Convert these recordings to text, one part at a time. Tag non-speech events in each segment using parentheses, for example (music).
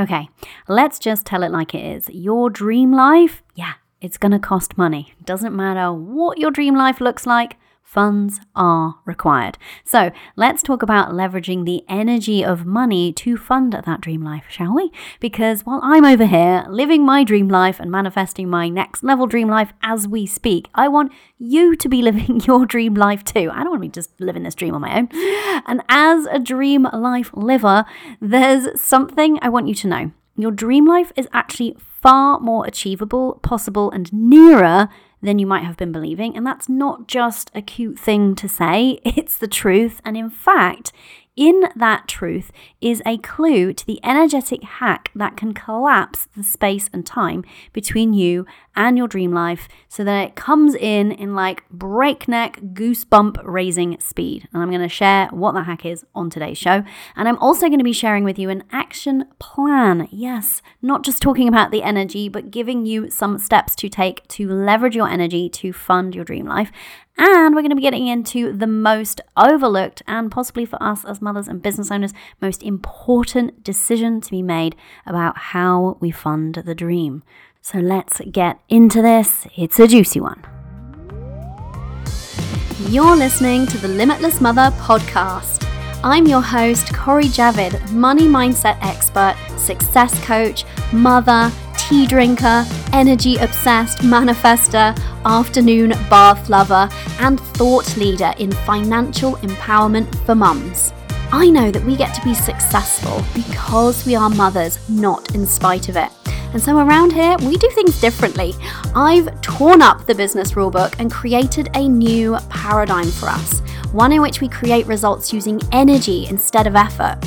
Okay, let's just tell it like it is. Your dream life, yeah, it's going to cost money. Doesn't matter what your dream life looks like, funds are required. So let's talk about leveraging the energy of money to fund that dream life, shall we? Because while I'm over here living my dream life and manifesting my next level dream life as we speak, I want you to be (laughs) living your dream life too. I don't want to be just living this dream on my own. And as a dream life liver, there's something I want you to know. Your dream life is actually far more achievable, possible, and nearer than you might have been believing. And that's not just a cute thing to say, (laughs) it's the truth. And in fact, in that truth is a clue to the energetic hack that can collapse the space and time between you and your dream life so that it comes in in like breakneck, goosebump raising speed. And I'm going to share what that hack is on today's show. And I'm also going to be sharing with you an action plan. Yes, not just talking about the energy, but giving you some steps to take to leverage your energy to fund your dream life. And we're going to be getting into the most overlooked and possibly for us as mothers and business owners, most important decision to be made about how we fund the dream. So let's get into this. It's a juicy one. You're listening to the Limitless Mother podcast. I'm your host, Cori Javid, money mindset expert, success coach, mother, tea drinker, energy obsessed manifester, afternoon bath lover, and thought leader in financial empowerment for mums. I know that we get to be successful because we are mothers, not in spite of it. And so around here, we do things differently. I've torn up the business rulebook and created a new paradigm for us, one in which we create results using energy instead of effort.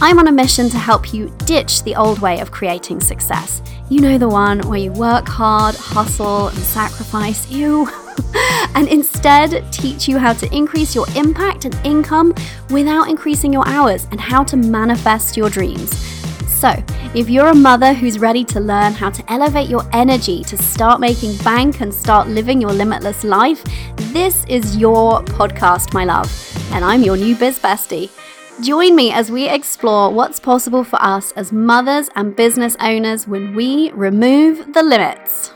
I'm on a mission to help you ditch the old way of creating success. You know the one where you work hard, hustle, and sacrifice, ew, (laughs) and instead teach you how to increase your impact and income without increasing your hours and how to manifest your dreams. So, if you're a mother who's ready to learn how to elevate your energy to start making bank and start living your limitless life, this is your podcast, my love. And I'm your new biz bestie. Join me as we explore what's possible for us as mothers and business owners when we remove the limits.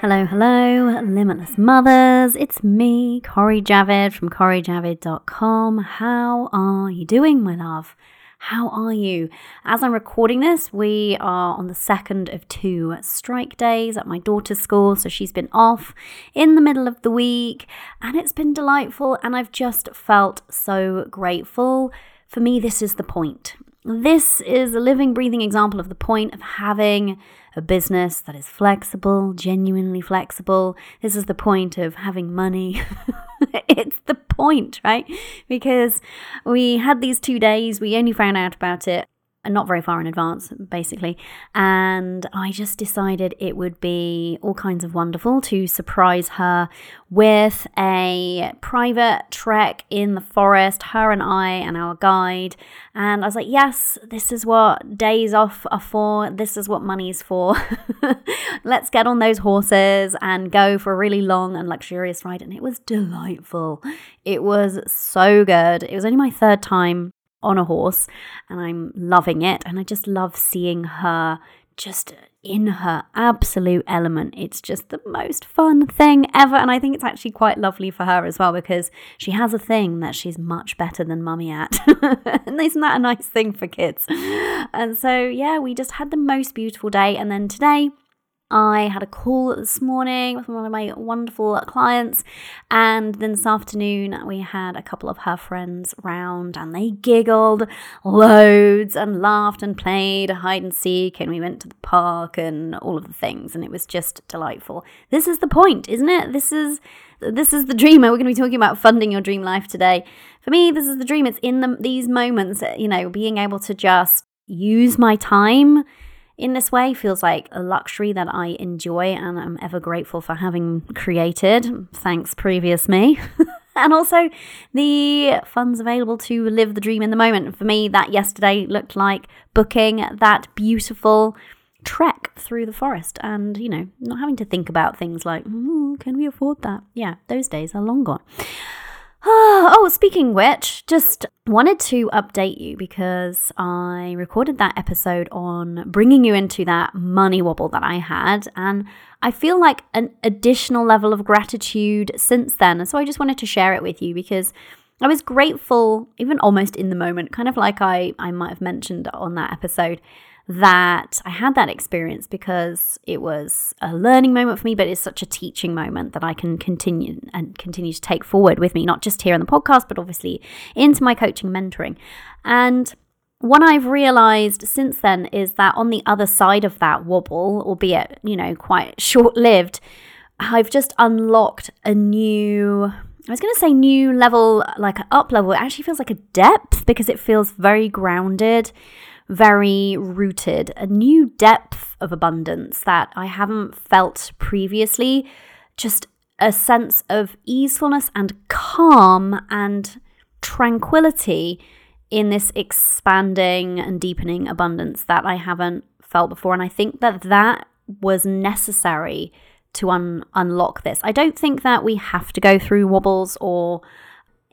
Hello, hello, limitless mothers. It's me, Cori Javid from CoriJavid.com. How are you doing, my love? How are you? As I'm recording this, we are on the second of two strike days at my daughter's school. So she's been off in the middle of the week and it's been delightful. And I've just felt so grateful. For me, this is the point. This is a living, breathing example of the point of having a business that is flexible, genuinely flexible. This is the point of having money. (laughs) it's the point, right? Because we had these two days, we only found out about it not very far in advance, basically. And I just decided it would be all kinds of wonderful to surprise her with a private trek in the forest, her and I and our guide. And I was like, yes, this is what days off are for. This is what money's for. (laughs) Let's get on those horses and go for a really long and luxurious ride. And it was delightful. It was so good. It was only my third time on a horse and I'm loving it. And I just love seeing her just in her absolute element. It's just the most fun thing ever. And I think it's actually quite lovely for her as well because she has a thing that she's much better than mummy at. (laughs) and isn't that a nice thing for kids? And so, yeah, we just had the most beautiful day. And then today, I had a call this morning with one of my wonderful clients, and then this afternoon we had a couple of her friends round and they giggled loads and laughed and played hide and seek, and we went to the park and all of the things, and it was just delightful. This is the point, isn't it? This is this is the dream. We're going to be talking about funding your dream life today. For me, this is the dream. It's in the, these moments, you know, being able to just use my time in this way feels like a luxury that I enjoy and I'm ever grateful for having created. Thanks, previous me. (laughs) and also the funds available to live the dream in the moment. For me, that yesterday looked like booking that beautiful trek through the forest and, you know, not having to think about things like, can we afford that? Yeah, those days are long gone. (sighs) Oh, speaking which, just wanted to update you because I recorded that episode on bringing you into that money wobble that I had, and I feel like an additional level of gratitude since then. And so I just wanted to share it with you because I was grateful, even almost in the moment, kind of like I, I might have mentioned on that episode that I had that experience because it was a learning moment for me, but it's such a teaching moment that I can continue and continue to take forward with me, not just here on the podcast, but obviously into my coaching mentoring. And what I've realized since then is that on the other side of that wobble, albeit, you know, quite (laughs) short lived, I've just unlocked a new I was going to say new level, like up level. It actually feels like a depth because it feels very grounded very rooted, a new depth of abundance that I haven't felt previously. Just a sense of easefulness and calm and tranquility in this expanding and deepening abundance that I haven't felt before. And I think that that was necessary to un- unlock this. I don't think that we have to go through wobbles or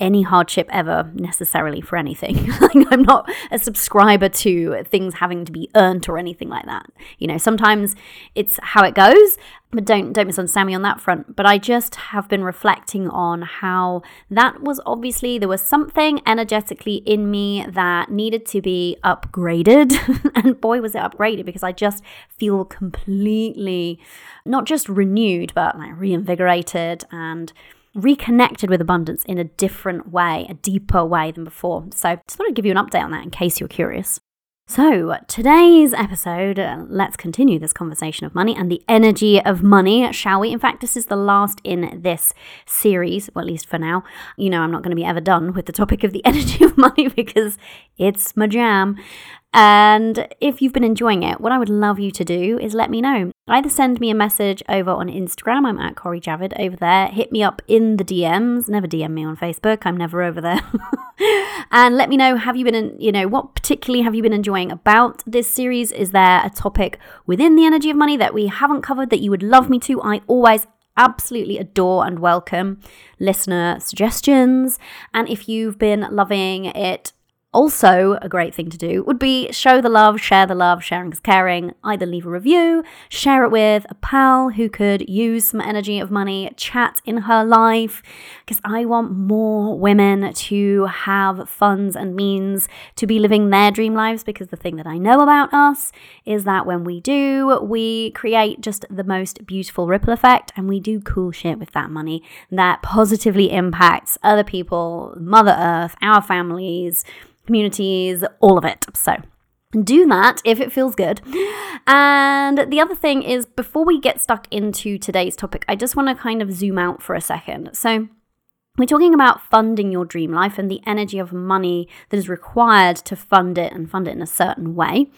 any hardship ever necessarily for anything. (laughs) like I'm not a subscriber to things having to be earned or anything like that. You know, sometimes it's how it goes, but don't don't misunderstand me on that front. But I just have been reflecting on how that was obviously there was something energetically in me that needed to be upgraded. (laughs) and boy was it upgraded because I just feel completely not just renewed, but like reinvigorated and reconnected with abundance in a different way, a deeper way than before. So, just thought I'd give you an update on that in case you're curious. So, today's episode, uh, let's continue this conversation of money and the energy of money, shall we? In fact, this is the last in this series, well, at least for now. You know, I'm not going to be ever done with the topic of the (laughs) energy of money because it's my jam. And if you've been enjoying it, what I would love you to do is let me know. Either send me a message over on Instagram, I'm at Cori Javid over there. Hit me up in the DMs. Never DM me on Facebook, I'm never over there. (laughs) and let me know have you been, in, you know, what particularly have you been enjoying about this series? Is there a topic within the energy of money that we haven't covered that you would love me to? I always absolutely adore and welcome listener suggestions. And if you've been loving it also, a great thing to do would be show the love, share the love, sharing is caring. Either leave a review, share it with a pal who could use some energy of money, chat in her life, because I want more women to have funds and means to be living their dream lives. Because the thing that I know about us is that when we do, we create just the most beautiful ripple effect and we do cool shit with that money that positively impacts other people, Mother Earth, our families communities, all of it. So do that if it feels good. And the other thing is, before we get stuck into today's topic, I just want to kind of zoom out for a second. So, we're talking about funding your dream life and the energy of money that is required to fund it and fund it in a certain way.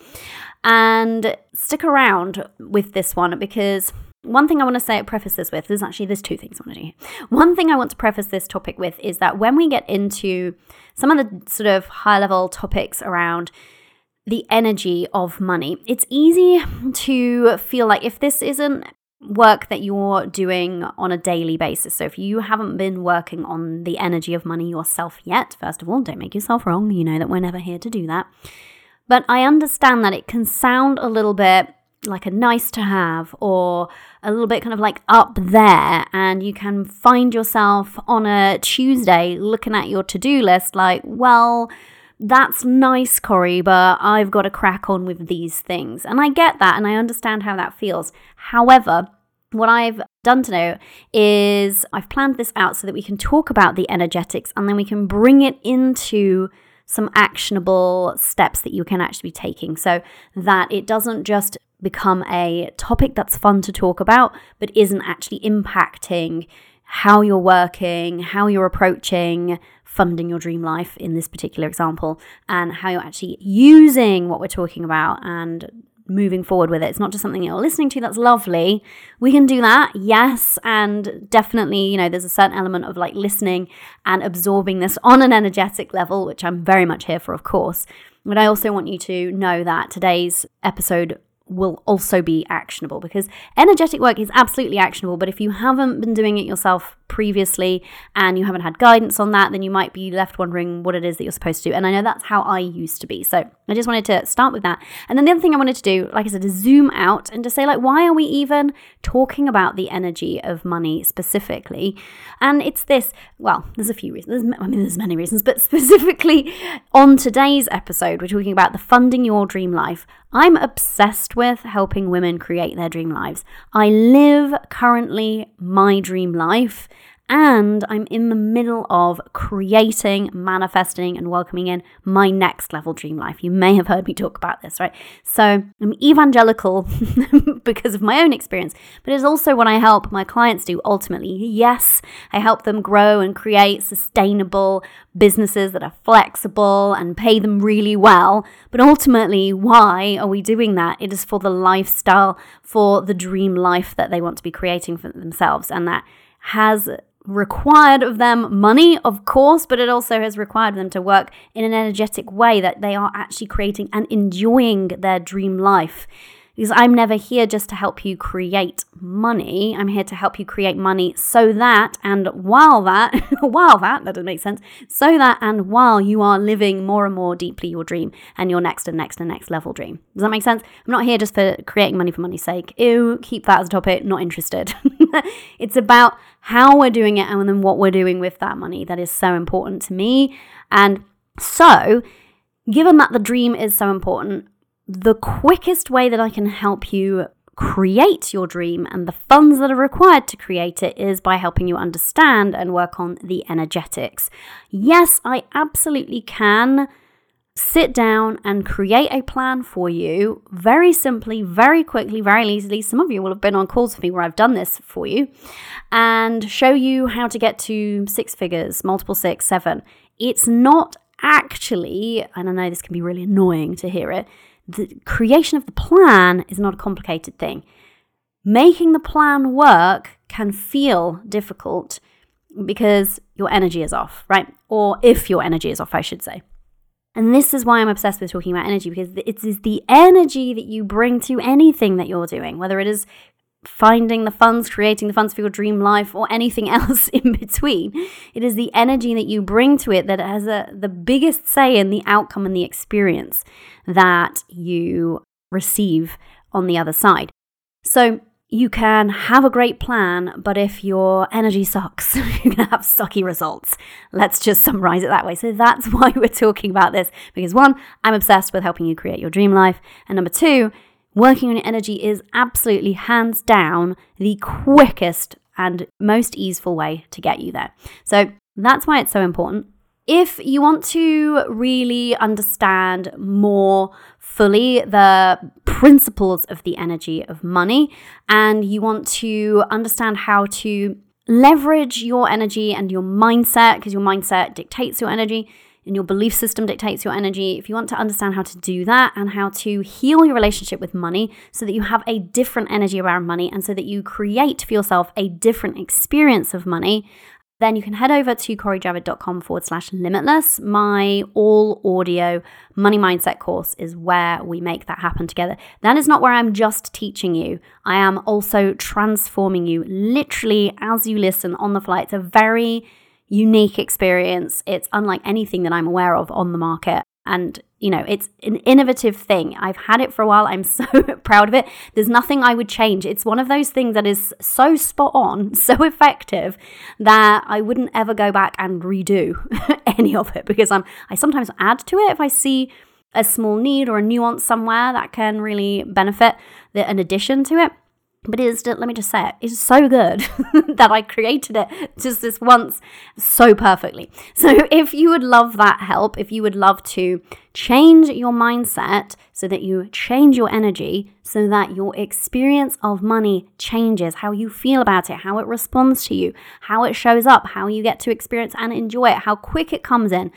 And stick around with this one because one thing I want to say, preface this with, there's actually there's two things I want to do. One thing I want to preface this topic with is that when we get into some of the sort of high level topics around the energy of money, it's easy to feel like if this isn't work that you're doing on a daily basis. So if you haven't been working on the energy of money yourself yet, first of all, don't make yourself wrong. You know that we're never here to do that. But I understand that it can sound a little bit like a nice to have or a little bit kind of like up there and you can find yourself on a Tuesday looking at your to-do list like well that's nice Cori but I've got to crack on with these things. And I get that and I understand how that feels. However what I've done to know is I've planned this out so that we can talk about the energetics and then we can bring it into some actionable steps that you can actually be taking. So that it doesn't just become a topic that's fun to talk about, but isn't actually impacting how you're working, how you're approaching funding your dream life in this particular example, and how you're actually using what we're talking about and moving forward with it. It's not just something you're listening to that's lovely. We can do that, yes. And definitely, you know, there's a certain element of like listening and absorbing this on an energetic level, which I'm very much here for, of course. But I also want you to know that today's episode will also be actionable because energetic work is absolutely actionable. But if you haven't been doing it yourself previously and you haven't had guidance on that, then you might be left wondering what it is that you're supposed to do. And I know that's how I used to be. So I just wanted to start with that. And then the other thing I wanted to do, like I said, is zoom out and to say, like, why are we even talking about the energy of money specifically? And it's this, well, there's a few reasons. There's, I mean, there's many reasons, but (laughs) specifically on today's episode, we're talking about the funding your dream life. I'm obsessed with helping women create their dream lives. I live currently my dream life and I'm in the middle of creating, manifesting, and welcoming in my next level dream life. You may have heard me talk about this, right? So I'm evangelical (laughs) because of my own experience, but it's also what I help my clients do ultimately. Yes, I help them grow and create sustainable businesses that are flexible and pay them really well. But ultimately, why are we doing that? It is for the lifestyle, for the dream life that they want to be creating for themselves. And that has required of them money, of course, but it also has required them to work in an energetic way that they are actually creating and enjoying their dream life. Because I'm never here just to help you create money. I'm here to help you create money so that, and while that, (laughs) while that, that doesn't make sense, so that and while you are living more and more deeply your dream and your next and next and next level dream. Does that make sense? I'm not here just for creating money for money's sake. Ew, keep that as a topic, not interested. (laughs) it's about how we're doing it and then what we're doing with that money. That is so important to me. And so, given that the dream is so important, the quickest way that I can help you create your dream and the funds that are required to create it is by helping you understand and work on the energetics. Yes, I absolutely can sit down and create a plan for you very simply, very quickly, very easily. Some of you will have been on calls with me where I've done this for you and show you how to get to six figures, multiple six, seven. It's not actually, and I know this can be really annoying to hear it the creation of the plan is not a complicated thing. Making the plan work can feel difficult because your energy is off, right? Or if your energy is off, I should say. And this is why I'm obsessed with talking about energy because it is the energy that you bring to anything that you're doing, whether it is finding the funds, creating the funds for your dream life, or anything (laughs) else in between. It is the energy that you bring to it that has a, the biggest say in the outcome and the experience that you receive on the other side. So you can have a great plan, but if your energy sucks, (laughs) you're going to have sucky results. Let's just summarize it that way. So that's (laughs) why we're talking about this. Because one, I'm obsessed with helping you create your dream life. And number two, working on your energy is absolutely hands down the quickest and most easeful way to get you there. So that's why it's so important. If you want to really understand more fully the principles of the energy of money and you want to understand how to leverage your energy and your mindset, because your mindset dictates your energy, and your belief system dictates your energy. If you want to understand how to do that and how to heal your relationship with money so that you have a different energy around money and so that you create for yourself a different experience of money, then you can head over to corijavid.com forward slash limitless. My all audio money mindset course is where we make that happen together. That is not where I'm just teaching you, I am also transforming you literally as you listen on the fly. It's a very unique experience. It's unlike anything that I'm aware of on the market. And, you know, it's an innovative thing. I've had it for a while. I'm (laughs) so proud of it. There's nothing I would change. It's one of those things that is so spot on, (laughs) so effective that I wouldn't ever go back and redo (laughs) any of it because I'm, I sometimes add to it if I see a small need or a nuance somewhere that can really benefit the, an addition to it. But it is, let me just say it, it's so good (laughs) that I created it just this once so perfectly. So if you would love that help, if you would love to change your mindset so that you change your energy, so that your experience of money changes, how you feel about it, how it responds to you, how it shows up, how you get to experience and enjoy it, how quick it comes in,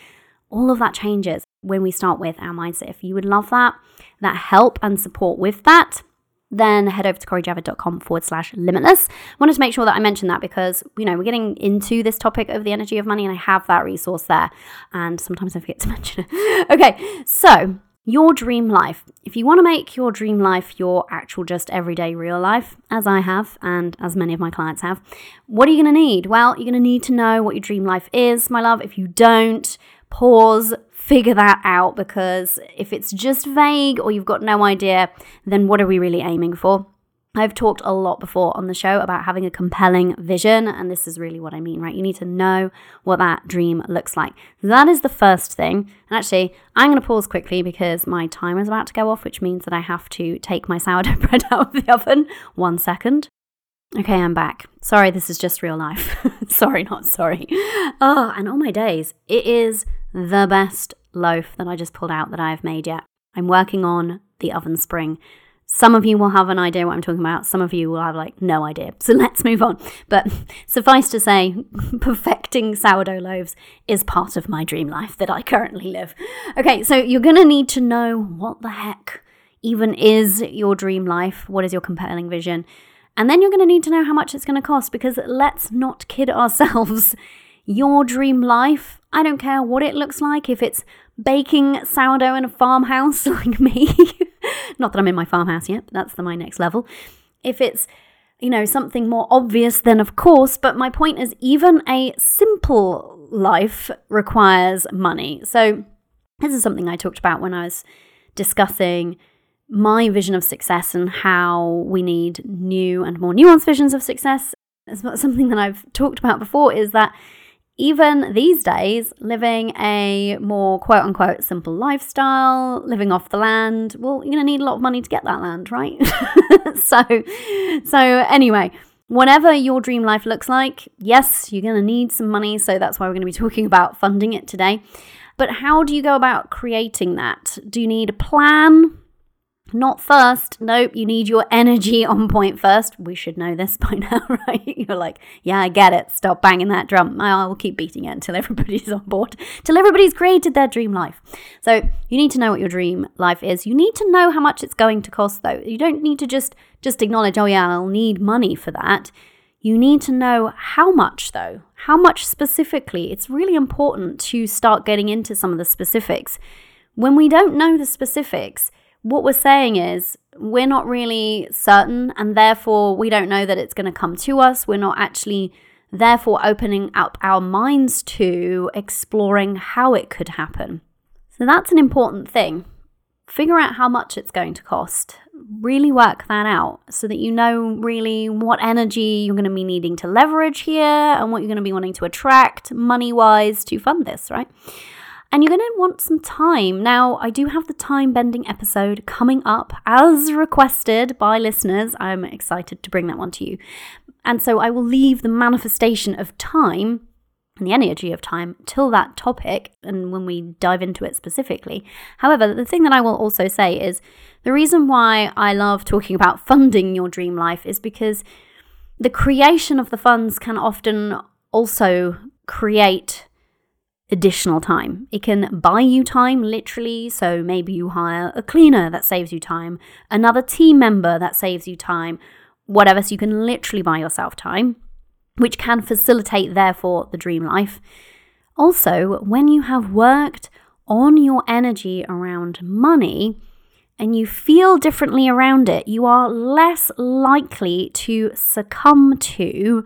all of that changes when we start with our mindset. If you would love that, that help and support with that, then head over to corijavid.com forward slash limitless. I wanted to make sure that I mentioned that because, you know, we're getting into this topic of the energy of money and I have that resource there. And sometimes I forget to (laughs) mention it. okay, so your dream life. If you want to make your dream life your actual, just everyday real life, as I have and as many of my clients have, what are you going to need? Well, you're going to need to know what your dream life is, my love. If you don't, pause, figure that out because if it's just vague or you've got no idea, then what are we really aiming for? I've talked a lot before on the show about having a compelling vision, and this is really what I mean, right? You need to know what that dream looks like. That is the first thing. And actually, I'm going to pause quickly because my timer is about to go off, which means that I have to take my sourdough (laughs) bread out of the oven. One second. Okay, I'm back. Sorry, this is just real life. (laughs) sorry, not sorry. Oh, and all my days, it is the best loaf that I just pulled out that I have made yet. I'm working on the oven spring some of you will have an idea what I'm talking about. Some of you will have like no idea. So (laughs) let's move on. But (laughs) suffice to say, (laughs) perfecting sourdough loaves is part of my dream life that I currently live. Okay, so you're going to need to know what the heck even is your dream life. What is your compelling vision? And then you're going to need to know how much it's going to cost because let's not kid ourselves. Your dream life, I don't care what it looks like, if it's baking sourdough in a farmhouse (laughs) like me. Not that I'm in my farmhouse yet, but that's the, my next level. If it's, you know, something more obvious, then of course, but my point is even a simple life requires money. So this is something I talked about when I was discussing my vision of success and how we need new and more nuanced visions of success. It's something that I've talked about before is that even these days, living a more quote unquote simple lifestyle, living off the land, well, you're going to need a lot of money to get that land, right? (laughs) so, so anyway, whatever your dream life looks like, yes, you're going to need some money. So that's why we're going to be talking about funding it today. But how do you go about creating that? Do you need a plan? Not first. Nope, you need your energy (laughs) on point first. We should know this (laughs) by now, right? You're like, yeah, I get it. Stop banging that drum. I will keep beating it until (laughs) everybody's on board, till everybody's created their dream life. So you need to know what your dream life is. You need to know how much it's going to cost, though. You don't need to just just acknowledge, oh yeah, I'll need money for that. You need to know how much, though. How much specifically? It's really important to start getting into some of the specifics. When we don't know the specifics, what we're saying is we're not really certain, and therefore we don't know that it's going to come to us. We're not actually, therefore, opening up our minds to exploring how it could happen. So that's an important thing. Figure out how much it's going to cost. Really work that out so that you know really what energy you're going to be needing to leverage here and what you're going to be wanting to attract money wise to fund this, right? And you're going to want some time. Now, I do have the time bending episode coming up as requested by listeners. I'm excited to bring that one to you. And so I will leave the manifestation of time and the energy of time till that topic and when we dive into it specifically. However, the thing that I will also say is the reason why I love talking about funding your dream life is because the creation of the funds can often also create additional time. It can buy you time, literally. So maybe you hire a cleaner that saves you time, another team member that saves you time, whatever. So you can literally buy yourself time, which can facilitate, therefore, the dream life. Also, when you have worked on your energy around money, and you feel differently around it, you are less likely to succumb to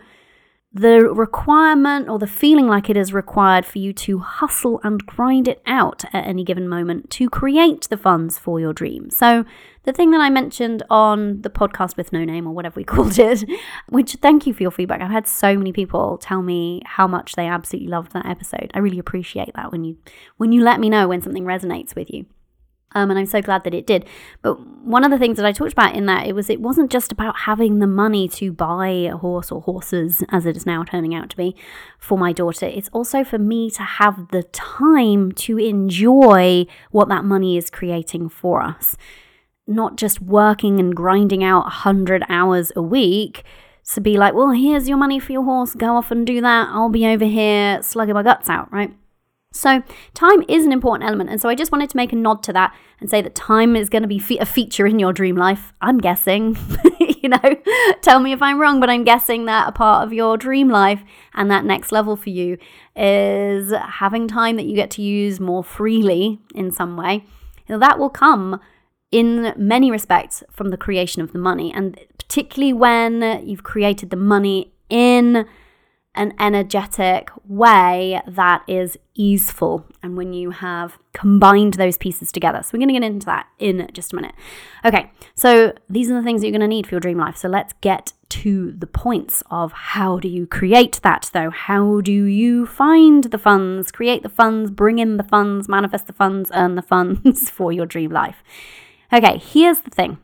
the requirement or the feeling like it is required for you to hustle and grind it out at any given moment to create the funds for your dream. So, the thing that I mentioned on the podcast with no name or whatever we (laughs) called it, which thank you for your feedback. I've had so many people tell me how much they absolutely loved that episode. I really appreciate that when you when you let me know when something resonates with you. Um, and I'm so glad that it did. But one of the things that I talked about in that it was it wasn't just about having the money to buy a horse or horses, as it is now turning out to be, for my daughter. It's also for me to have the time to enjoy what that money is creating for us, not just working and grinding out hundred hours a week. To be like, well, here's your money for your horse. Go off and do that. I'll be over here slugging my guts out, right? So, time is an important element. And so, I just wanted to make a nod to that and say that time is going to be fe- a feature in your dream life. I'm guessing, (laughs) you know, tell me if I'm wrong, but I'm guessing that a part of your dream life and that next level for you is having time that you get to use more freely in some way. that will come in many respects from the creation of the money, and particularly when you've created the money in an energetic way that is easeful and when you have combined those pieces together. So, we're going to get into that in just a minute. Okay, so these are the things that you're going to need for your dream life. So, let's get to the points of how do you create that though? How do you find the funds, create the funds, bring in the funds, manifest the funds, earn the (laughs) funds for your dream life? Okay, here's the thing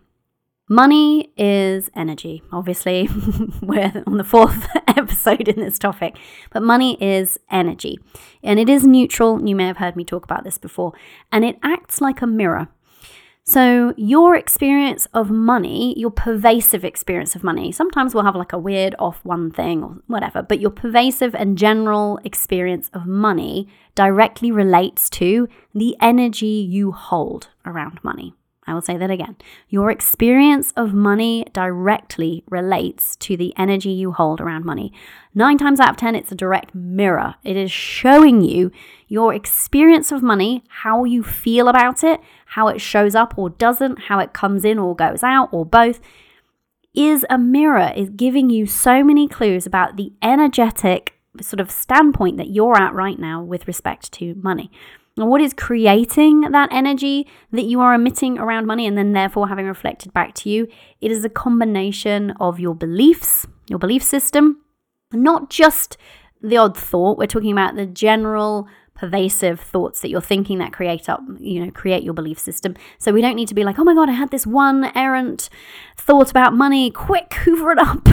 Money is energy. Obviously, (laughs) we're on the fourth (laughs) episode in this topic, but money is energy and it is neutral. You may have heard me talk about this before, and it acts like a mirror. So, your experience of money, your pervasive experience of money, sometimes we'll have like a weird off one thing or whatever, but your pervasive and general experience of money directly relates to the energy you hold around money. I will say that again. Your experience of money directly relates to the energy you hold around money. Nine times out of 10, it's a direct mirror. It is showing you your experience of money, how you feel about it, how it shows up or doesn't, how it comes in or goes out, or both. Is a mirror, is giving you so many clues about the energetic sort of standpoint that you're at right now with respect to money. What is creating that energy that you are emitting around money and then therefore having reflected back to you? It is a combination of your beliefs, your belief system, not just the odd thought. We're talking about the general pervasive thoughts that you're thinking that create up, you know, create your belief system. So we don't need to be like, oh my God, I had this one errant thought about money. Quick, (laughs) hoover it up.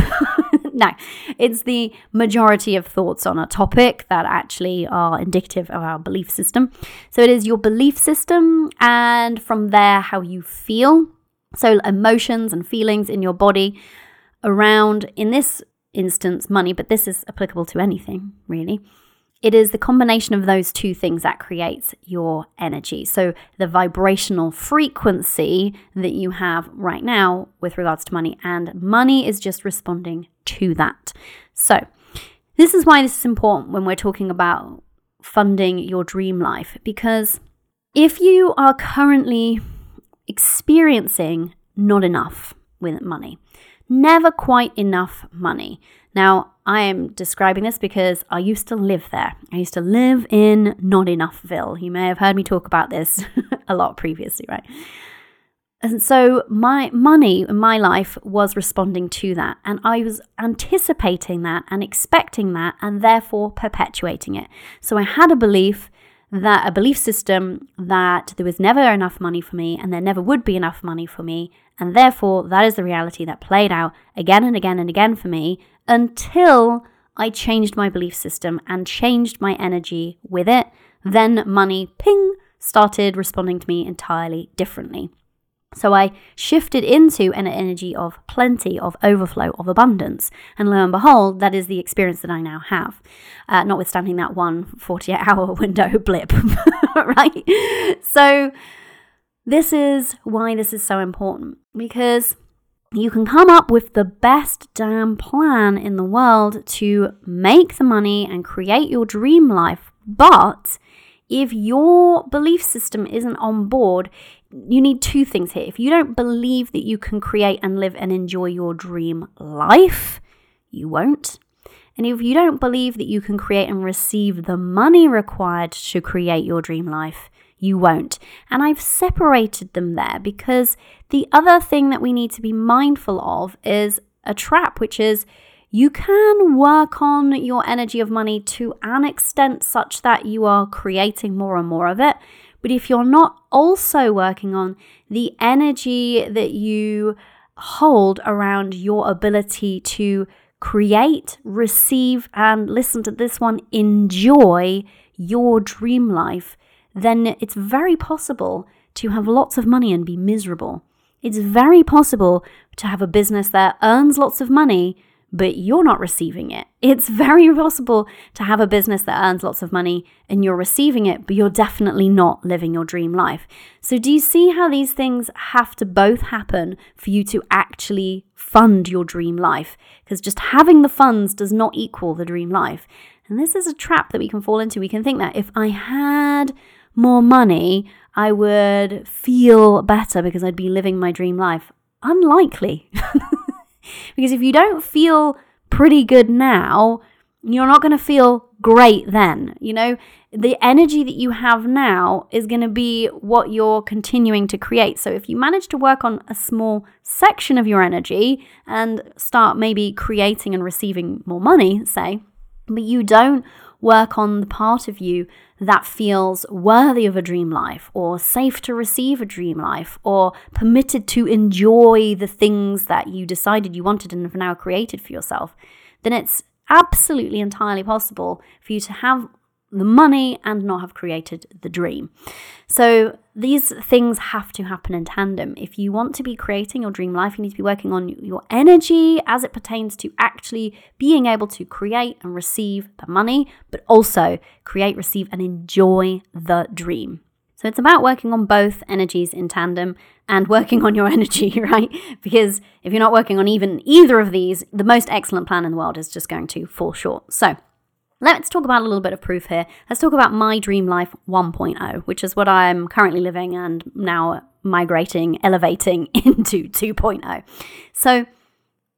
No, it's the majority of thoughts on a topic that actually are indicative of our belief system. So it is your belief system, and from there, how you feel. So emotions and feelings in your body around, in this instance, money, but this is applicable to anything really it is the combination of those two things that creates your energy. So, the vibrational frequency that you have right now with regards to money, and money is just responding to that. So, this is why this is important when we're talking about funding your dream life, because if you are currently experiencing not enough with money, never quite enough money. Now, I am describing this because I used to live there. I used to live in Not Enoughville. You may have heard me talk about this (laughs) a lot previously, right? And so my money my life was responding to that. And I was anticipating that and expecting that and therefore perpetuating it. So I had a belief that a belief system that there was never enough money for me and there never would be enough money for me. And therefore, that is the reality that played out again and again and again for me until I changed my belief system and changed my energy with it. Then money, ping, started responding to me entirely differently. So I shifted into an energy of plenty, of overflow, of abundance. And lo and behold, that is the experience that I now have, uh, notwithstanding that one 48 hour (laughs) window (laughs) blip, (laughs) right? So this is why this is so important because you can come up with the best damn plan in the world to make the money and create your dream life. But if your belief system isn't on board, you need two things here. If you don't believe that you can create and live and enjoy your dream life, you won't. And if you don't believe that you can create and receive the money required to create your dream life, you won't. And I've separated them there because the other thing that we need to be mindful of is a trap, which is you can work on your energy of money to an extent such that you are creating more and more of it. But if you're not also working on the energy that you hold around your ability to create, receive, and listen to this one, enjoy your dream life, then it's very possible to have lots of money and be miserable. It's very possible to have a business that earns lots of money, but you're not receiving it. (laughs) It's very possible to have a business that earns lots of money and you're receiving it, but you're definitely not living your dream life. So, do you see how these things have to both happen for you to actually fund your dream life? Because just having the funds does not equal the dream life. And this is a trap that we can fall into. We can think that if I had more money, I would feel better because I'd be living my dream life. Unlikely. (laughs) because if you don't feel pretty good now, you're not going to feel great then. You know, the energy that you have now is going to be what you're continuing to create. So if you manage to work on a small section of your energy and start maybe creating and receiving more money, say, but you don't work on the part of you that feels worthy of a dream life or safe to receive a dream life or permitted to enjoy the things that you decided you wanted and have now created for yourself, then it's absolutely entirely possible for you to have the money and not have created the dream. So these things have to happen in tandem. If you want to be creating your dream life, you need to be working on your energy as it pertains to actually being able to create and receive the money, but also create, receive, and enjoy the dream. So it's about working on both energies in tandem and working on your (laughs) energy, right? Because if you're not working on even either of these, the most excellent plan in the world is just going to fall short. So Let's talk about a little bit of proof here. Let's talk about my dream life 1.0, which is what I'm currently living and now migrating, (laughs) elevating (laughs) into 2.0. So,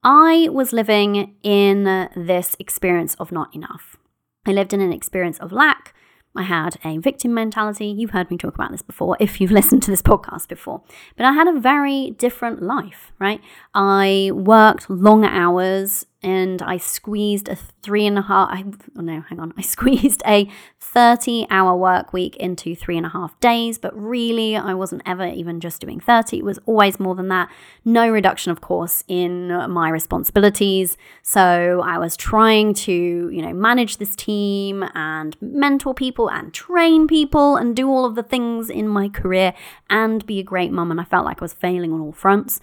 I was living in this experience of not enough. I lived in an experience of lack. I had a victim mentality. You've heard me talk about this before if you've (laughs) listened to this podcast before. But I had a very different life, right? I worked long hours and I squeezed a three and a half, I, oh no, hang on, (laughs) I squeezed a 30 hour work week into three and a half days, but really I wasn't ever even just doing 30. It was always more than that. No reduction, of course, in my responsibilities. So I was trying to, you know, manage this team and mentor people and train people and do all of the things in my career and be a great mum. And I felt like I was failing on all fronts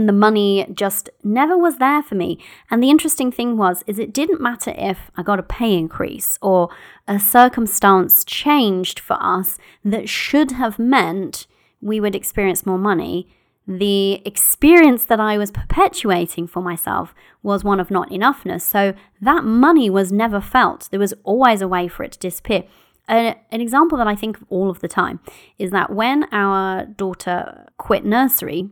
and the money just never was there for me. And the interesting thing was is it didn't matter if i got a pay increase or a circumstance changed for us that should have meant we would experience more money the experience that i was perpetuating for myself was one of not enoughness. So that money was never felt. There was always a way for it to disappear. An, an example that i think of all of the time is that when our daughter quit nursery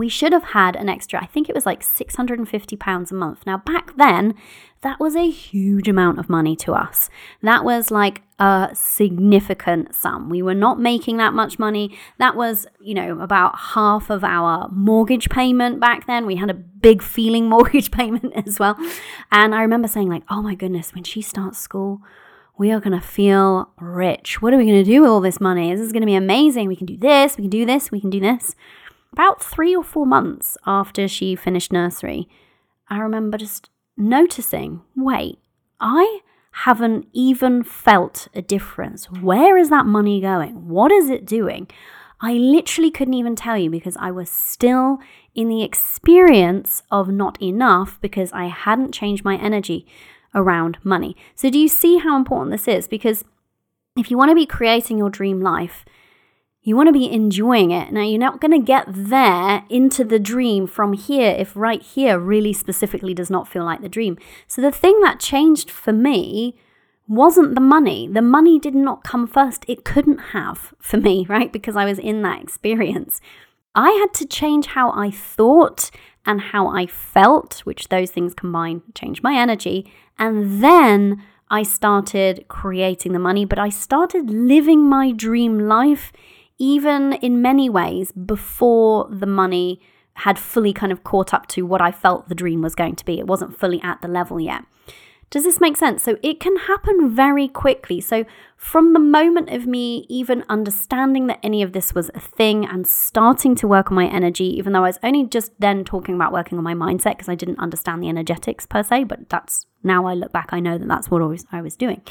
we should have had an extra, I think it was like £650 a month. Now, back then, that was a huge amount of money to us. That was like a significant sum. We were not making that much money. That was, you know, about half of our mortgage payment back then. We had a big feeling (laughs) mortgage payment as well. And I remember saying, like, oh my goodness, when she starts school, we are going to feel rich. What are we going to do with all this money? This is going to be amazing. We can do this, we can do this, we can do this about three or four months after she finished nursery, I remember just noticing wait, I haven't even felt a difference. Where is that money going? What is it doing? I literally couldn't even tell you because I was still in the experience of not enough because I hadn't changed my energy around money. So, do you see how important this is? Because if you want to be creating your dream life, you want to be enjoying it. Now, you're not going to get there into the dream from here if right here really specifically does not feel like the dream. So, the thing that changed for me wasn't the money. The money did not come first. It couldn't have for me, (laughs) right? Because I was in that experience. I had to change how I thought and how I felt, which those things combined changed my energy. And then I started creating the money, but I started living my dream life even in many ways before the money had fully kind of caught up to what I felt the dream was going to be. It wasn't fully at the level yet. Does this make sense? So it can happen very quickly. So, from the moment of me even understanding that any of this was a thing and starting to work on my energy, even though I was only just then talking about working on my mindset because I didn't understand the energetics per se, but that's now I look back, I know that that's what I was, doing.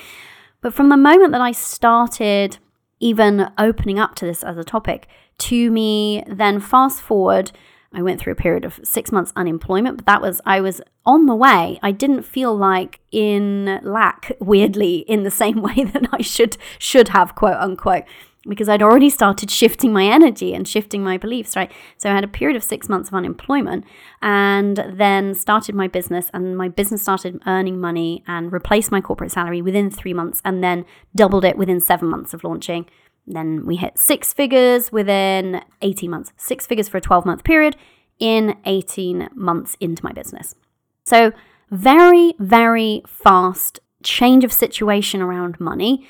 But from the moment that I started even opening up to this as a topic to me. Then fast forward, I went through a period of six months unemployment, but that was, I was on the way. I didn't feel like in lack, (laughs) weirdly, in the same (laughs) way that I should, should have, quote unquote because I'd already started shifting my energy and shifting my beliefs, right? So I had a period of six months of unemployment and then started my business, and my business started earning money and replaced my corporate salary within three months and then doubled it within seven months of launching. Then we hit six figures within 18 months, six figures for a 12 month period in 18 months into my business. So, very, very fast change of situation around money.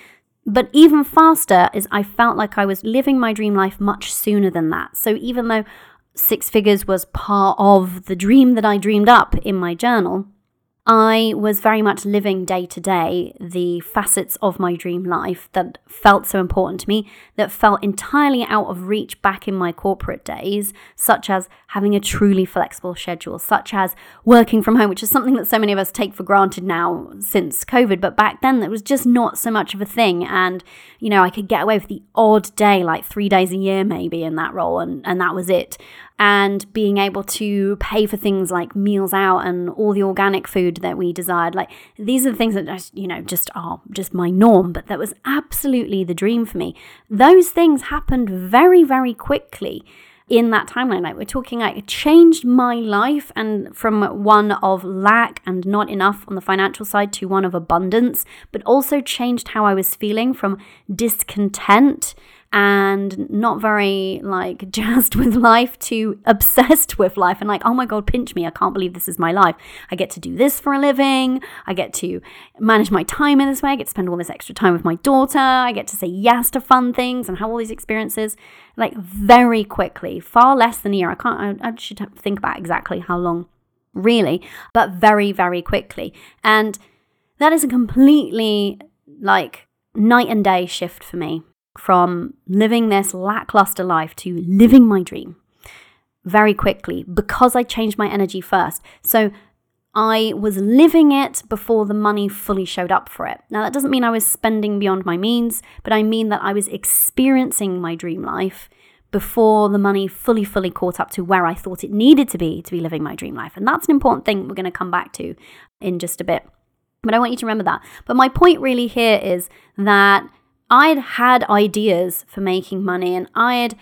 But even faster is I felt like I was living my dream life much sooner than that. So even though six figures was part of the dream that I dreamed up in my journal, I was very much living day to day the facets of my dream life that felt so important to me, that felt entirely out of reach back in my corporate days, such as having a truly flexible schedule, such as working from home, which is something that so many of us take for granted now since COVID. But back then, it was just not so much of a thing. And, you know, I could get away with the odd day, like three days a year maybe in that role, and, and that was it and being able to pay for things like meals out and all the organic food that we desired. Like these are the things that just you know just are just my norm but that was absolutely the dream for me. Those things happened very very quickly in that timeline. Like we're talking like it changed my life and from one of lack and not enough on the financial side to one of abundance but also changed how i was feeling from discontent and not very like (laughs) jazzed with life to obsessed with life and like, oh my God, pinch me. I can't believe this is my life. I get to do this for a living. I get to manage my time in this way. I get to spend all this extra time with my daughter. I get to say yes to fun things and have all these experiences like very quickly, far less than a year. I can't, I, I should think about exactly how long really, but very, very quickly. And that is a completely like night and day shift for me from living this lackluster life to living my dream very quickly because I changed my energy first. So I was living it before the money fully showed up for it. Now, that doesn't mean I was spending beyond my means, but I mean that I was experiencing my dream life before the money fully, fully caught up to where I thought it needed to be to be living my dream life. And that's an important thing we're going to come back to in just a bit. But I want you to remember that. But my point really here is that I'd had ideas for making money and I had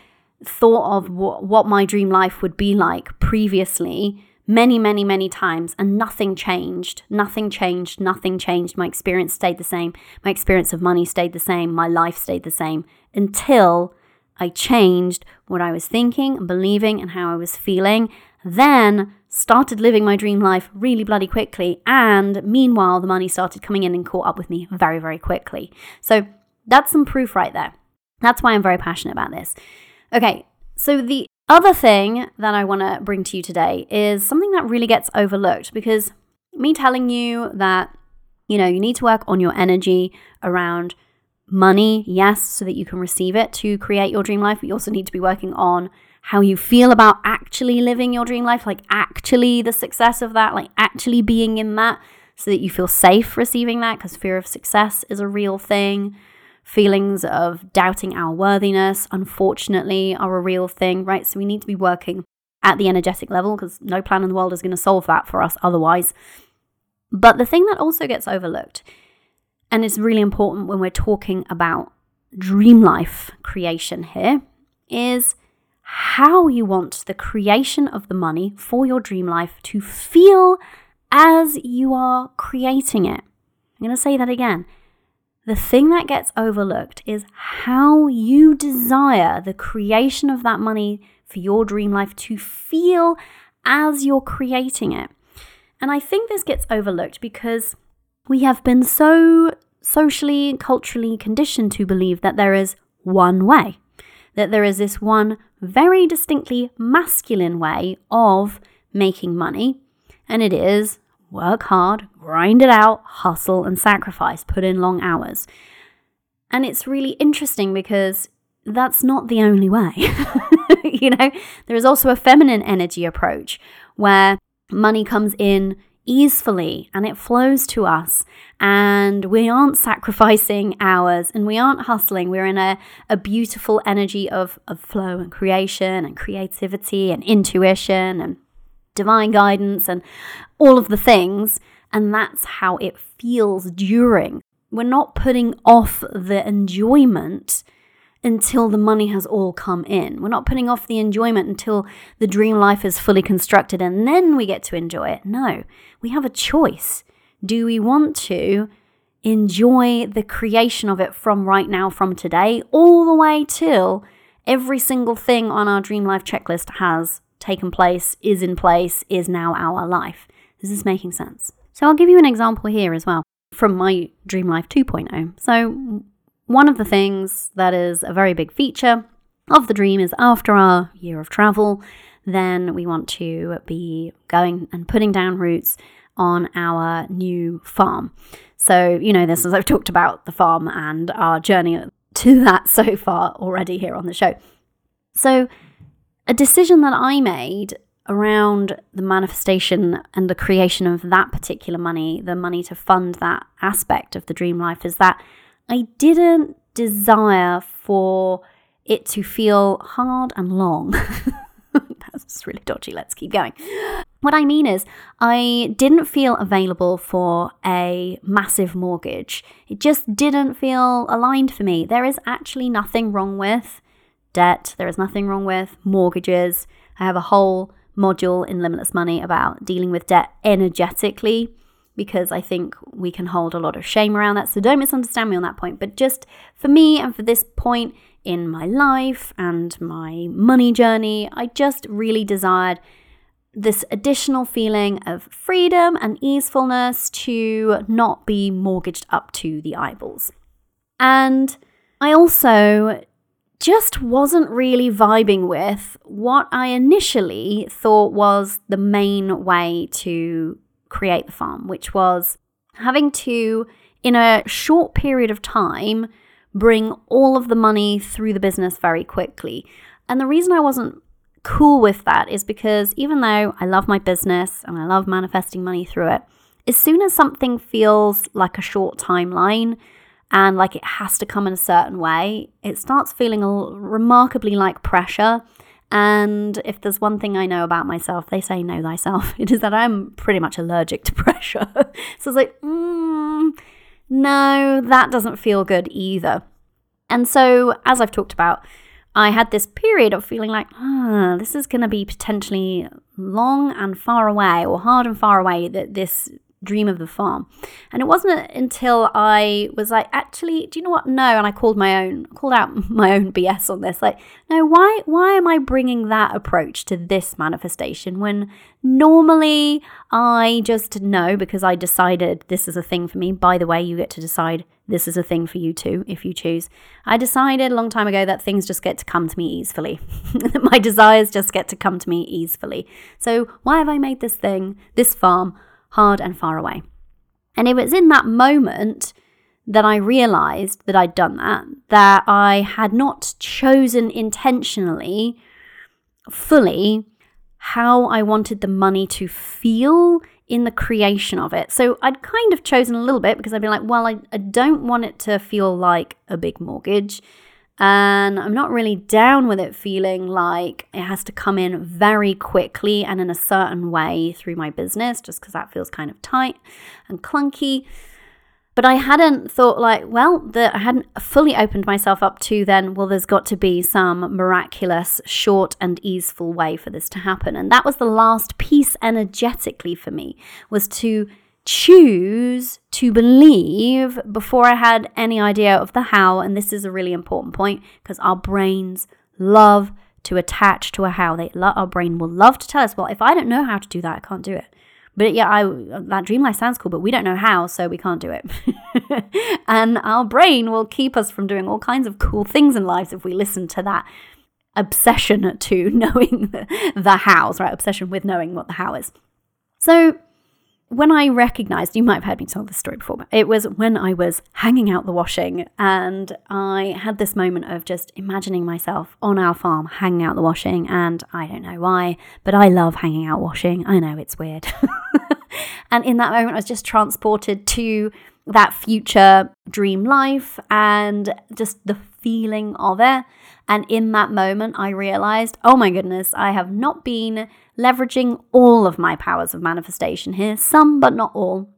thought of what, what my dream life would be like previously many, many, many times, and nothing changed. Nothing changed. Nothing changed. My experience stayed the same. My experience of money stayed the same. My life stayed the same until I changed what I was thinking believing and how I was feeling. Then started living my dream life really bloody quickly. And meanwhile, the money started coming in and caught up with me very, very quickly. So that's some proof right there. That's why I'm very passionate about this. Okay, so the other thing that I want to bring to you today is something that really gets overlooked because me telling you that, you know, you need to work on your energy around money, yes, so that you can receive it to create your dream life, but you also need to be working on how you feel about actually living your dream life, like actually the success of that, like actually being in that, so that you feel safe receiving that, because fear of success is a real thing. Feelings of doubting our worthiness, unfortunately, are a real thing, right? So we need to be working at the energetic level because no plan in the world is going to solve that for us otherwise. But the thing that also gets overlooked, and it's really important when we're talking about dream life creation here, is how you want the creation of the money for your dream life to feel as you are creating it. I'm going to say that again. The thing that gets overlooked is how you desire the creation of that money for your dream life to feel as you're creating it. And I think this gets overlooked because we have been so socially, culturally conditioned to believe that there is one way, that there is this one very distinctly masculine way of making money, and it is work hard, grind it out, hustle and sacrifice, put in long hours. And it's really interesting because that's not the only way. (laughs) you know, there is also a feminine energy approach where money comes in easily and it flows to us and we aren't sacrificing hours and we aren't hustling we're in a, a beautiful energy of, of flow and creation and creativity and intuition and divine guidance and all of the things. And that's how it feels during. We're not putting off the enjoyment until the money has all come in. We're not putting off the enjoyment until the dream life is fully constructed and then we get to enjoy it. No, we have a choice. Do we want to enjoy the creation of it from right now, from today, all the way till every single thing on our dream life checklist has taken place, is in place, is now our life. Is this making sense? So I'll give you an example here as well from my Dream Life 2.0. So, one of the things that is a very big feature of the dream is after our year of travel, then we want to be going and putting down roots on our new farm. So, you know, this as I've talked about the farm and our journey to that (laughs) so far already here on the show. So, a decision that I made around the manifestation and the creation of that particular money, the money to fund that aspect of the dream life, is that I didn't desire for it to feel hard and long. (laughs) That's really dodgy. Let's keep going. What I mean is, I didn't feel available for a massive mortgage. It just didn't feel aligned for me. There is actually nothing wrong with debt, there is nothing wrong with mortgages. I have a whole module in Limitless Money about dealing with debt energetically because I think we can hold a lot of shame around that. So don't misunderstand me on that point. But just for me and for this point in my life and my money journey, I just really desired this additional feeling of freedom and easefulness to not be mortgaged up to the eyeballs. And I also just wasn't really vibing with what I initially thought was the main way to create the farm, which was having to, in a short period of time, bring all of the money through the business very quickly. And the reason I wasn't cool with that is because even though I love my business and I love manifesting money through it, as soon as something feels like a short timeline, and like it has to come in a certain way, it starts feeling remarkably like pressure. And if there's one thing I know about myself, they say know thyself. (laughs) It is that I'm pretty much allergic to (laughs) pressure. so it's like, mm, no, that doesn't feel good either. And so, as I've talked about, I had this period of feeling like, ah, this is going to be potentially long and far away, or hard and far away, that this dream of the farm. And it wasn't until I was like, actually, do you know what? No. And I called my own, called out (laughs) my own BS on this. Like, no, why, why am I bringing that approach to this manifestation when normally I just know because I decided this is a thing for me. By the way, you get to decide this is a thing for you too, if you choose. I decided a long time ago that things just get to come to me easily. (laughs) my desires just get to come to me easily. So why have I made this thing, this farm, hard and far away. And it was in that moment that I realized that I'd done that, that I had not chosen intentionally, fully, how I wanted the money to feel in the creation of it. So I'd kind of chosen a little bit because I'd be like, well, I, I don't want it to feel like a big mortgage. And I'm not really down with it feeling like it has to come in very quickly and in a certain way through my business, just because that feels kind of tight and clunky. But I hadn't thought, like, well, that I hadn't fully opened myself up to then, well, there's got to be some miraculous, short, and easeful way for this to happen. And that was the last piece energetically for me, was to choose to believe before I had any idea of the how. And this is a really important point because our brains love to attach to a how. They lo- our brain will love to tell us, well, if I don't know how to do that, I can't do it. But yeah, I that dream life sounds cool, but we don't know how, so we can't do it. (laughs) and our brain will keep us from doing all kinds of cool things in life if we listen to that obsession to (laughs) knowing the, the hows, right? Obsession with knowing what the how is. So when I recognized, you might have heard me tell this story before, but it was when I was hanging out the washing and I had this moment of just imagining myself on our farm hanging out the washing. And I don't know why, but I love hanging out washing. I know it's weird. (laughs) and in that moment, I was just transported to that future dream life and just the feeling of it. And in that moment, I realized, oh my goodness, I have not been leveraging all of my powers of manifestation here, some but not all.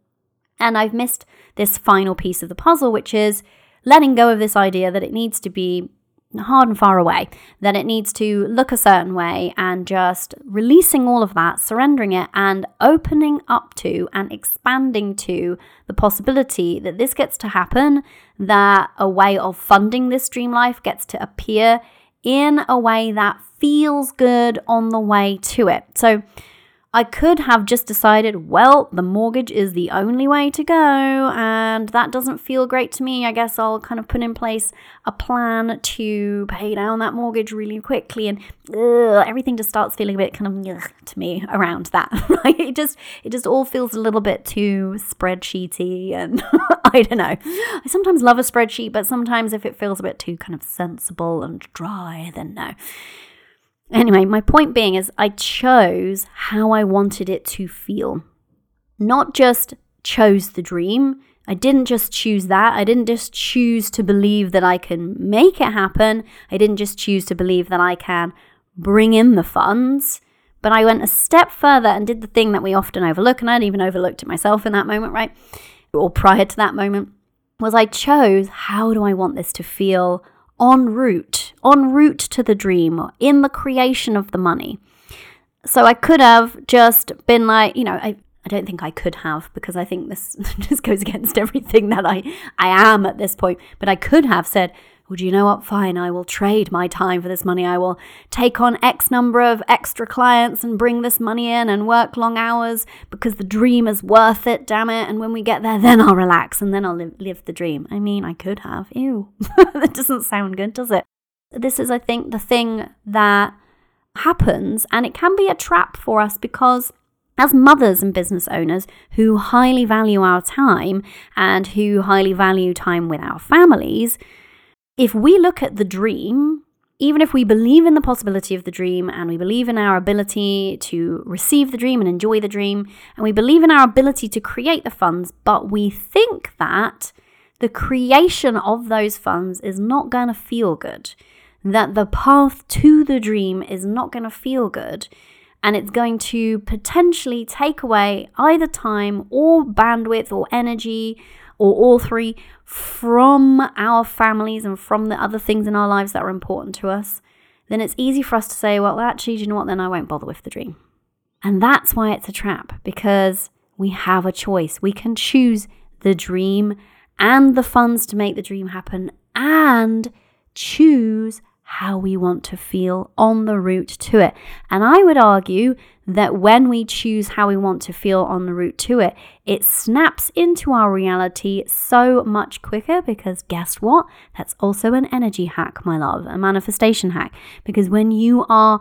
And I've missed this final piece of the puzzle, which is letting go of this idea that it needs to be hard and far away, that it needs to look a certain way, and just releasing all of that, surrendering it, and opening up to and expanding to the possibility that this gets to happen, that a way of funding this dream life gets to appear in a way that feels good on the way to it. So, I could have just decided, well, the mortgage is the only way to go, and that doesn't feel great to me. I guess I'll kind of put in place a plan to pay down that mortgage really quickly, and ugh, everything just starts feeling a bit kind of ugh, to me around that. (laughs) Right? It just it just all feels a little bit too spreadsheety, and (laughs) I don't know. I sometimes love a spreadsheet, but sometimes if it feels a bit too kind of sensible and dry, then no. Anyway, my point being is I chose how I wanted it to feel. Not just chose the dream. I didn't just choose that. I didn't just choose to believe that I can make it happen. I didn't just choose to believe that I can bring in the funds. But I went a step further and did the thing that we often overlook, and I'd even overlooked it myself in that moment, right? Or prior to that moment, was I chose how do I want this to feel en route, en route to the dream, or in the creation of the money. So I could have just been like, you know, I, I don't think I could have because I think this (laughs) just goes against everything that I, I am at this point. But I could have said, would you know what? Fine, I will trade my time for this money. I will take on X number of extra clients and bring this money in and work long hours because the dream is worth it, damn it. And when we get there, then I'll relax and then I'll live, live the dream. I mean, I could have. Ew. (laughs) that doesn't sound good, does it? This is, I think, the thing that happens, and it can be a trap for us because as mothers and business owners who highly value our time and who highly value time with our families, if we look at the dream, even if we believe in the possibility of the dream and we believe in our ability to receive the dream and enjoy the dream, and we believe in our ability to create the funds, but we think that the creation of those funds is not going to feel good, that the path to the dream is not going to feel good, and it's going to potentially take away either time or bandwidth or energy or all three from our families and from the other things in our lives that are important to us, then it's easy for us to say, well, actually, do you know what? Then I won't bother with the dream. And that's why it's a trap because we have a choice. We can choose the dream and the funds to make the dream happen and choose how we want to feel on the route to it. And I would argue that when we choose how we want to feel on the route to it, it snaps into our reality so much quicker because guess what? That's also an energy hack, my love, a manifestation hack. Because when you are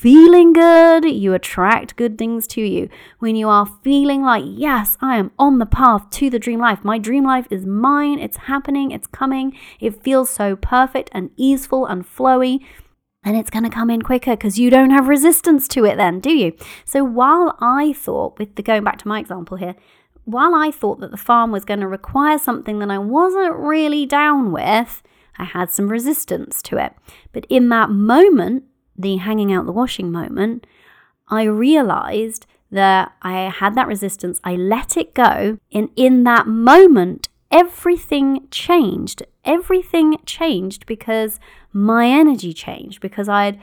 feeling good, you attract good things to you. When you are feeling like, yes, I am on the path to the dream life, my dream life is mine, it's happening, it's coming, it feels so perfect and easeful and flowy then it's going to come in quicker because you don't have resistance to it then, do you? So while I thought, with the going back to my example here, while I thought that the farm was going to require something that I wasn't really down with, I had some resistance to it. But in that moment, the hanging out the washing moment, I realized that I had that resistance. I let it go. And in that moment, everything changed. Everything changed because my energy changed, because I'd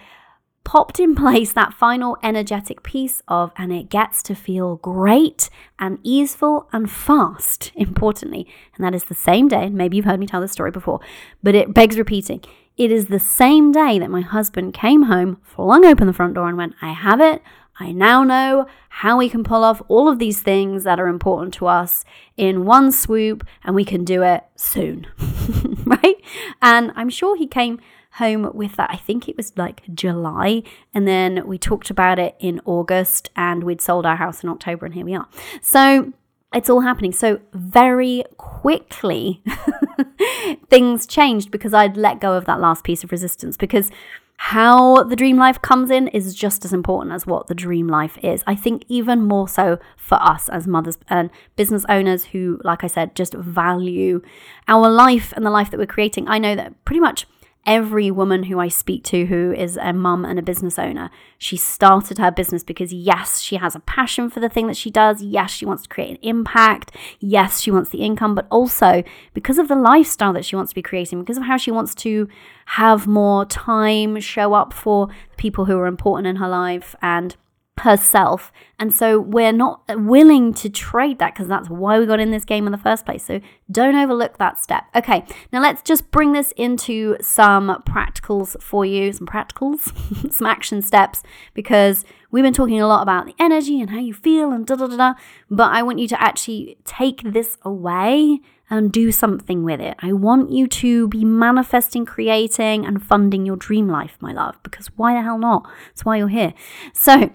popped in (laughs) place that final energetic piece of, and it gets to feel great and easeful and fast, (laughs) importantly. And that is the same day, maybe you've heard me tell this story before, but it begs repeating. It is the same day that my husband came home, flung open the front door, and went, I have it. I now know how we can pull off all of these things that are important to us in one swoop, and we can do it soon. (laughs) right? And I'm sure he came home with that. I think it was like July. And then we talked about it in August, and we'd sold our house in October, and here we are. So it's all happening so very quickly. (laughs) things changed because I'd let go of that last piece of resistance because how the dream life comes in is just as important as what the dream life is. I think even more so for us as mothers and business owners who, like I said, just value our life and the life that we're creating. I know that pretty much every woman who I speak to who is a mum and a business owner, she started her business because, yes, she has a passion for the thing that she does. Yes, she wants to create an impact. Yes, she wants the income, but also because of the lifestyle that she wants to be creating, because of how she wants to have more time, show up for people who are important in her life, and herself. And so we're not willing to trade that because that's why we got in this game in the first place. So don't overlook that step. Okay, now let's just bring this into some practicals for you, some practicals, (laughs) some action steps, because we've been talking a lot about the energy and how you feel and da da da da. But I want you to actually take this away and do something with it. I want you to be manifesting, creating, and funding your dream life, my love, because why the hell not? That's why you're here. So,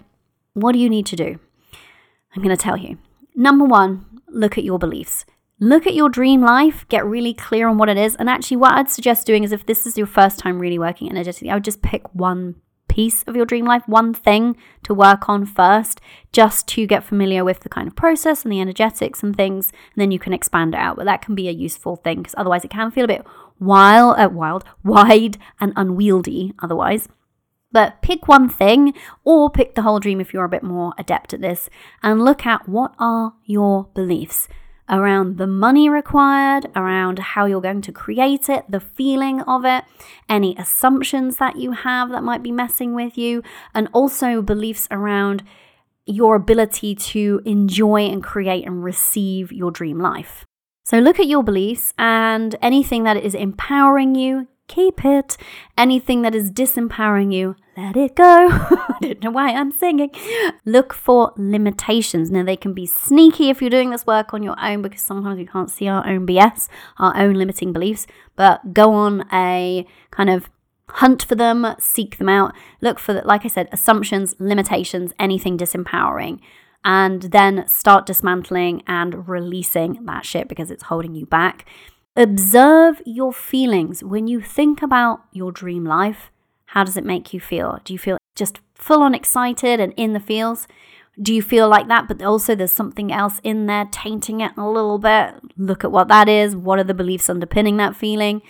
what do you need to do? I'm going to tell you. Number one, look at your beliefs. Look at your dream life, get really clear on what it is. And actually, what I'd suggest doing is if this is your first time really working energetically, I would just pick one piece of your dream life, one thing to work on first, just to get familiar with the kind of process and the energetics and things. And then you can expand it out. But that can be a useful thing because otherwise, it can feel a bit wild, uh, wild, (laughs) wide, and unwieldy otherwise. But pick one thing or pick the whole dream if you're a bit more adept at this and look at what are your beliefs around the money required, around how you're going to create it, the feeling of it, any assumptions that you have that might be messing with you, and also beliefs around your ability to enjoy and create and receive your dream life. So look at your beliefs and anything that is empowering you, keep it. Anything that is disempowering you, let it go. (laughs) I don't know why I'm singing. Look for limitations. Now, they can be sneaky if you're doing this work on your own because sometimes we can't see our own BS, our own limiting beliefs, but go on a kind of hunt for them, seek them out, look for, like I said, assumptions, limitations, anything disempowering and then start dismantling and releasing that shit because it's holding you back. Observe your feelings when you think about your dream life. How does it make you feel? Do you feel just full on excited and in the feels? Do you feel like that? But also, there's something else in there tainting it a little bit. Look at what that is. What are the beliefs underpinning that feeling?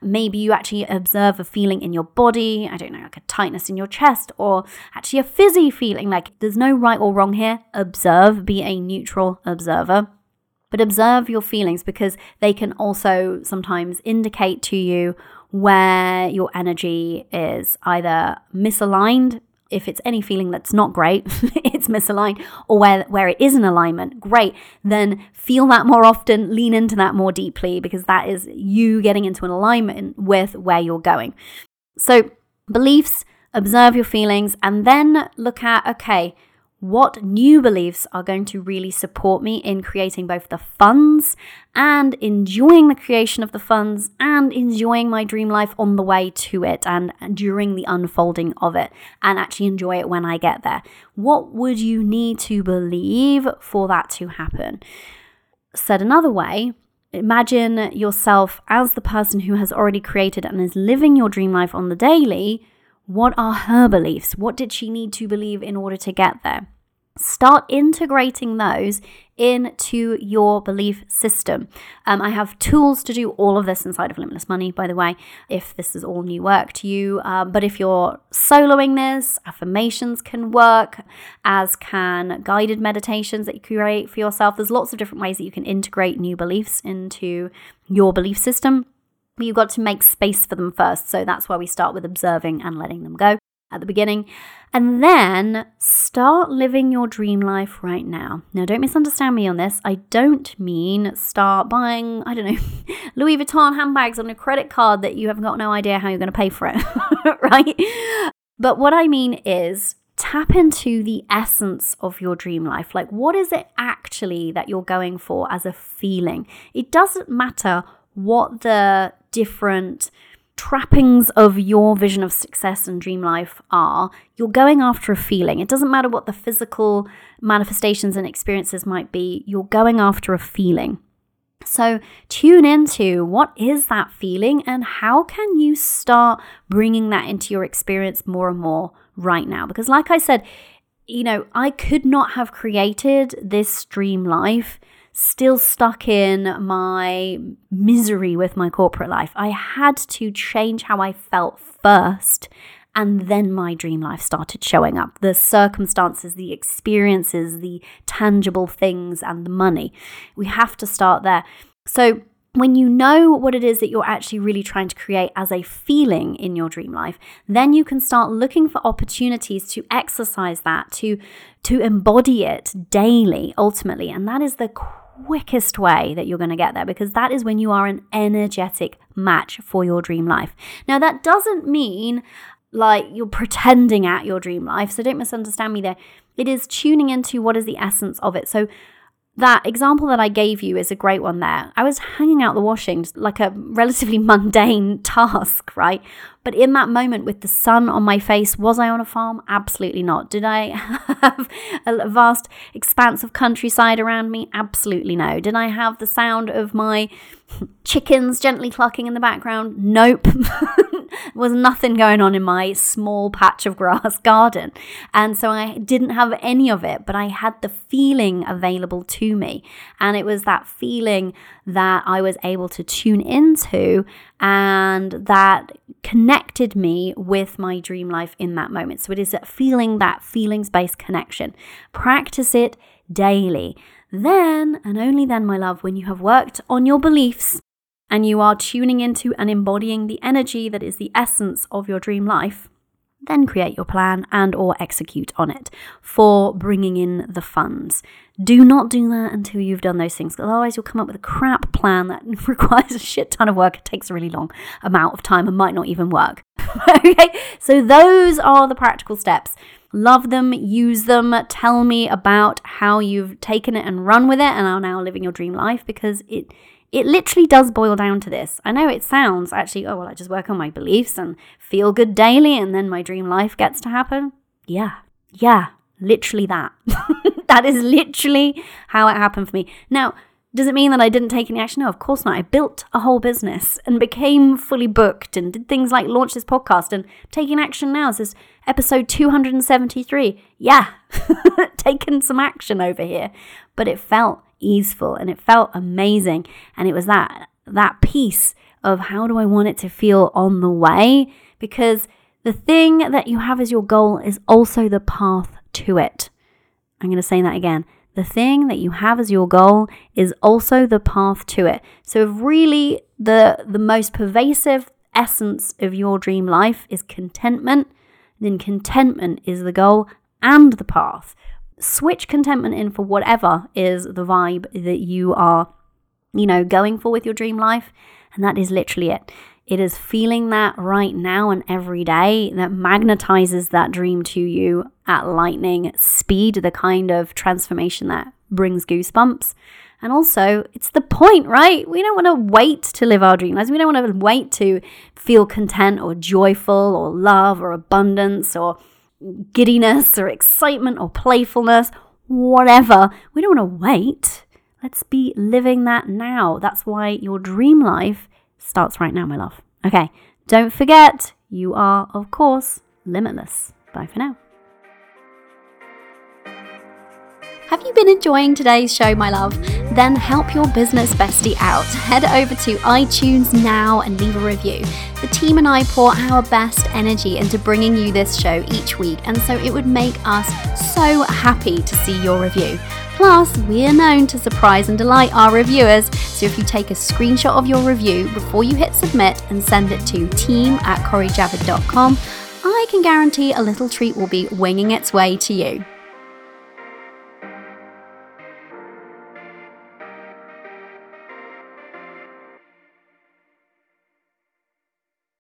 Maybe you actually observe a feeling in your body. I don't know, like a tightness in your chest, or actually a fizzy feeling. Like there's no right or wrong here. Observe, be a neutral observer. But observe your feelings because they can also sometimes indicate to you where your energy is either misaligned. If it's any feeling that's not great, (laughs) it's misaligned, or where, where it is in alignment, great. Then feel that more often, lean into that more deeply because that is you getting into an alignment with where you're going. So, beliefs, observe your feelings, and then look at okay, what new beliefs are going to really support me in creating both the funds and enjoying the creation of the funds and enjoying my dream life on the way to it and during the unfolding of it and actually enjoy it when I get there. What would you need to believe for that to happen? Said another way, imagine yourself as the person who has already created and is living your dream life on the daily what are her beliefs? What did she need to believe in order to get there? Start integrating those into your belief system. Um, I have tools to do all of this inside of Limitless Money, by the way, if this is all new work to you. Um, but if you're soloing this, affirmations can work, as can guided meditations that you create for yourself. There's lots of different ways that you can integrate new beliefs into your belief system you've got to make space for them first. So that's why we start with observing and letting them go at the beginning. And then start living your dream life right now. Now, don't misunderstand me on this. I don't mean start buying, I don't know, (laughs) Louis Vuitton handbags on a credit card that you have got no idea how you're going to pay for it, (laughs) right? But what I mean is tap into the essence of your dream life. Like, what is it actually that you're going for as a feeling? It doesn't matter what the different trappings of your vision of success and dream life are, you're going after a feeling. It doesn't matter what the physical manifestations and experiences might be, you're going after a feeling. So, tune into what is that feeling and how can you start bringing that into your experience more and more right now? Because, like I said, you know, I could not have created this dream life still stuck in my misery with my corporate life. I had to change how I felt first. And then my dream life started showing up the circumstances, the experiences, the tangible things, and the money. We have to start there. So, when you know what it is that you're actually really trying to create as a feeling in your dream life, then you can start looking for opportunities to exercise that, to to embody it daily ultimately. And that is the quickest way that you're going to get there because that is when you are an energetic match for your dream life. Now that doesn't mean like you're pretending at your dream life, so don't misunderstand me there. It is tuning into what is the essence of it. So that example that I gave you is a great one there. I was hanging out the washing, like a relatively (laughs) mundane task, right? But in that moment with the sun on my face, was I on a farm? Absolutely not. Did I (laughs) have a vast expanse of countryside around me? Absolutely no. Did I have the sound of my (laughs) chickens gently clucking in the background? Nope. Was nothing going on in my small patch of grass (laughs) garden. And so I didn't have any of it, but I had the feeling available to me. And it was that feeling that I was able to tune into and that connected me with my dream life in that moment. So it is that feeling that feelings based connection. Practice it daily. Then, and only then, my love, when you have worked on your beliefs and you are tuning into and embodying the energy that is the essence of your dream life, then create your plan and or execute on it for bringing in the funds. Do not do that until you've done those things. Otherwise, you'll come up with a crap plan that (laughs) requires a shit ton of work. It takes a really long amount of time and might not even work. (laughs) okay, so those are the practical steps. Love them, use them. Tell me about how you've taken it and run with it and are now living your dream life because it it literally does boil down to this. I know it sounds actually, oh, well, I just work on my beliefs and feel good daily and then my dream life gets to happen. Yeah, yeah, literally that. (laughs) that is literally how it happened for me. Now, does it mean that I didn't take any action? No, of course not. I built a whole business and became fully booked and did things like launch this podcast and taking action now. This is episode 273. Yeah, (laughs) taking some action over here. But it felt easeful and it felt amazing. And it was that that piece of how do I want it to feel on the way? Because the thing that you have as your goal is also the path to it. I'm going to say that again. The thing that you have as your goal is also the path to it. So if really the the most pervasive essence of your dream life is contentment, then contentment is the goal and the path switch contentment in for whatever is the vibe that you are, you know, going for with your dream life. And that is literally it. It is feeling that right now and every day that magnetizes that dream to you at lightning speed, the kind of transformation that brings goosebumps. And also, it's the point, right? We don't want to wait to live our dream lives. We don't want to wait to feel content or joyful or love or abundance or giddiness or excitement or playfulness, whatever. We don't want to wait. Let's be living that now. That's why your dream life starts right now, my love. Okay, don't forget, you are, of course, limitless. Bye for now. Have you been enjoying today's show, my love? Then help your business bestie out. Head over to iTunes now and leave a review. The team and I pour our best energy into bringing you this show each week, and so it would make us so happy to see your review. Plus, we are known to surprise and delight our reviewers, so if you take a screenshot of your review before you hit submit and send it to team at corijavid.com, I can guarantee a little treat will be winging its way to you.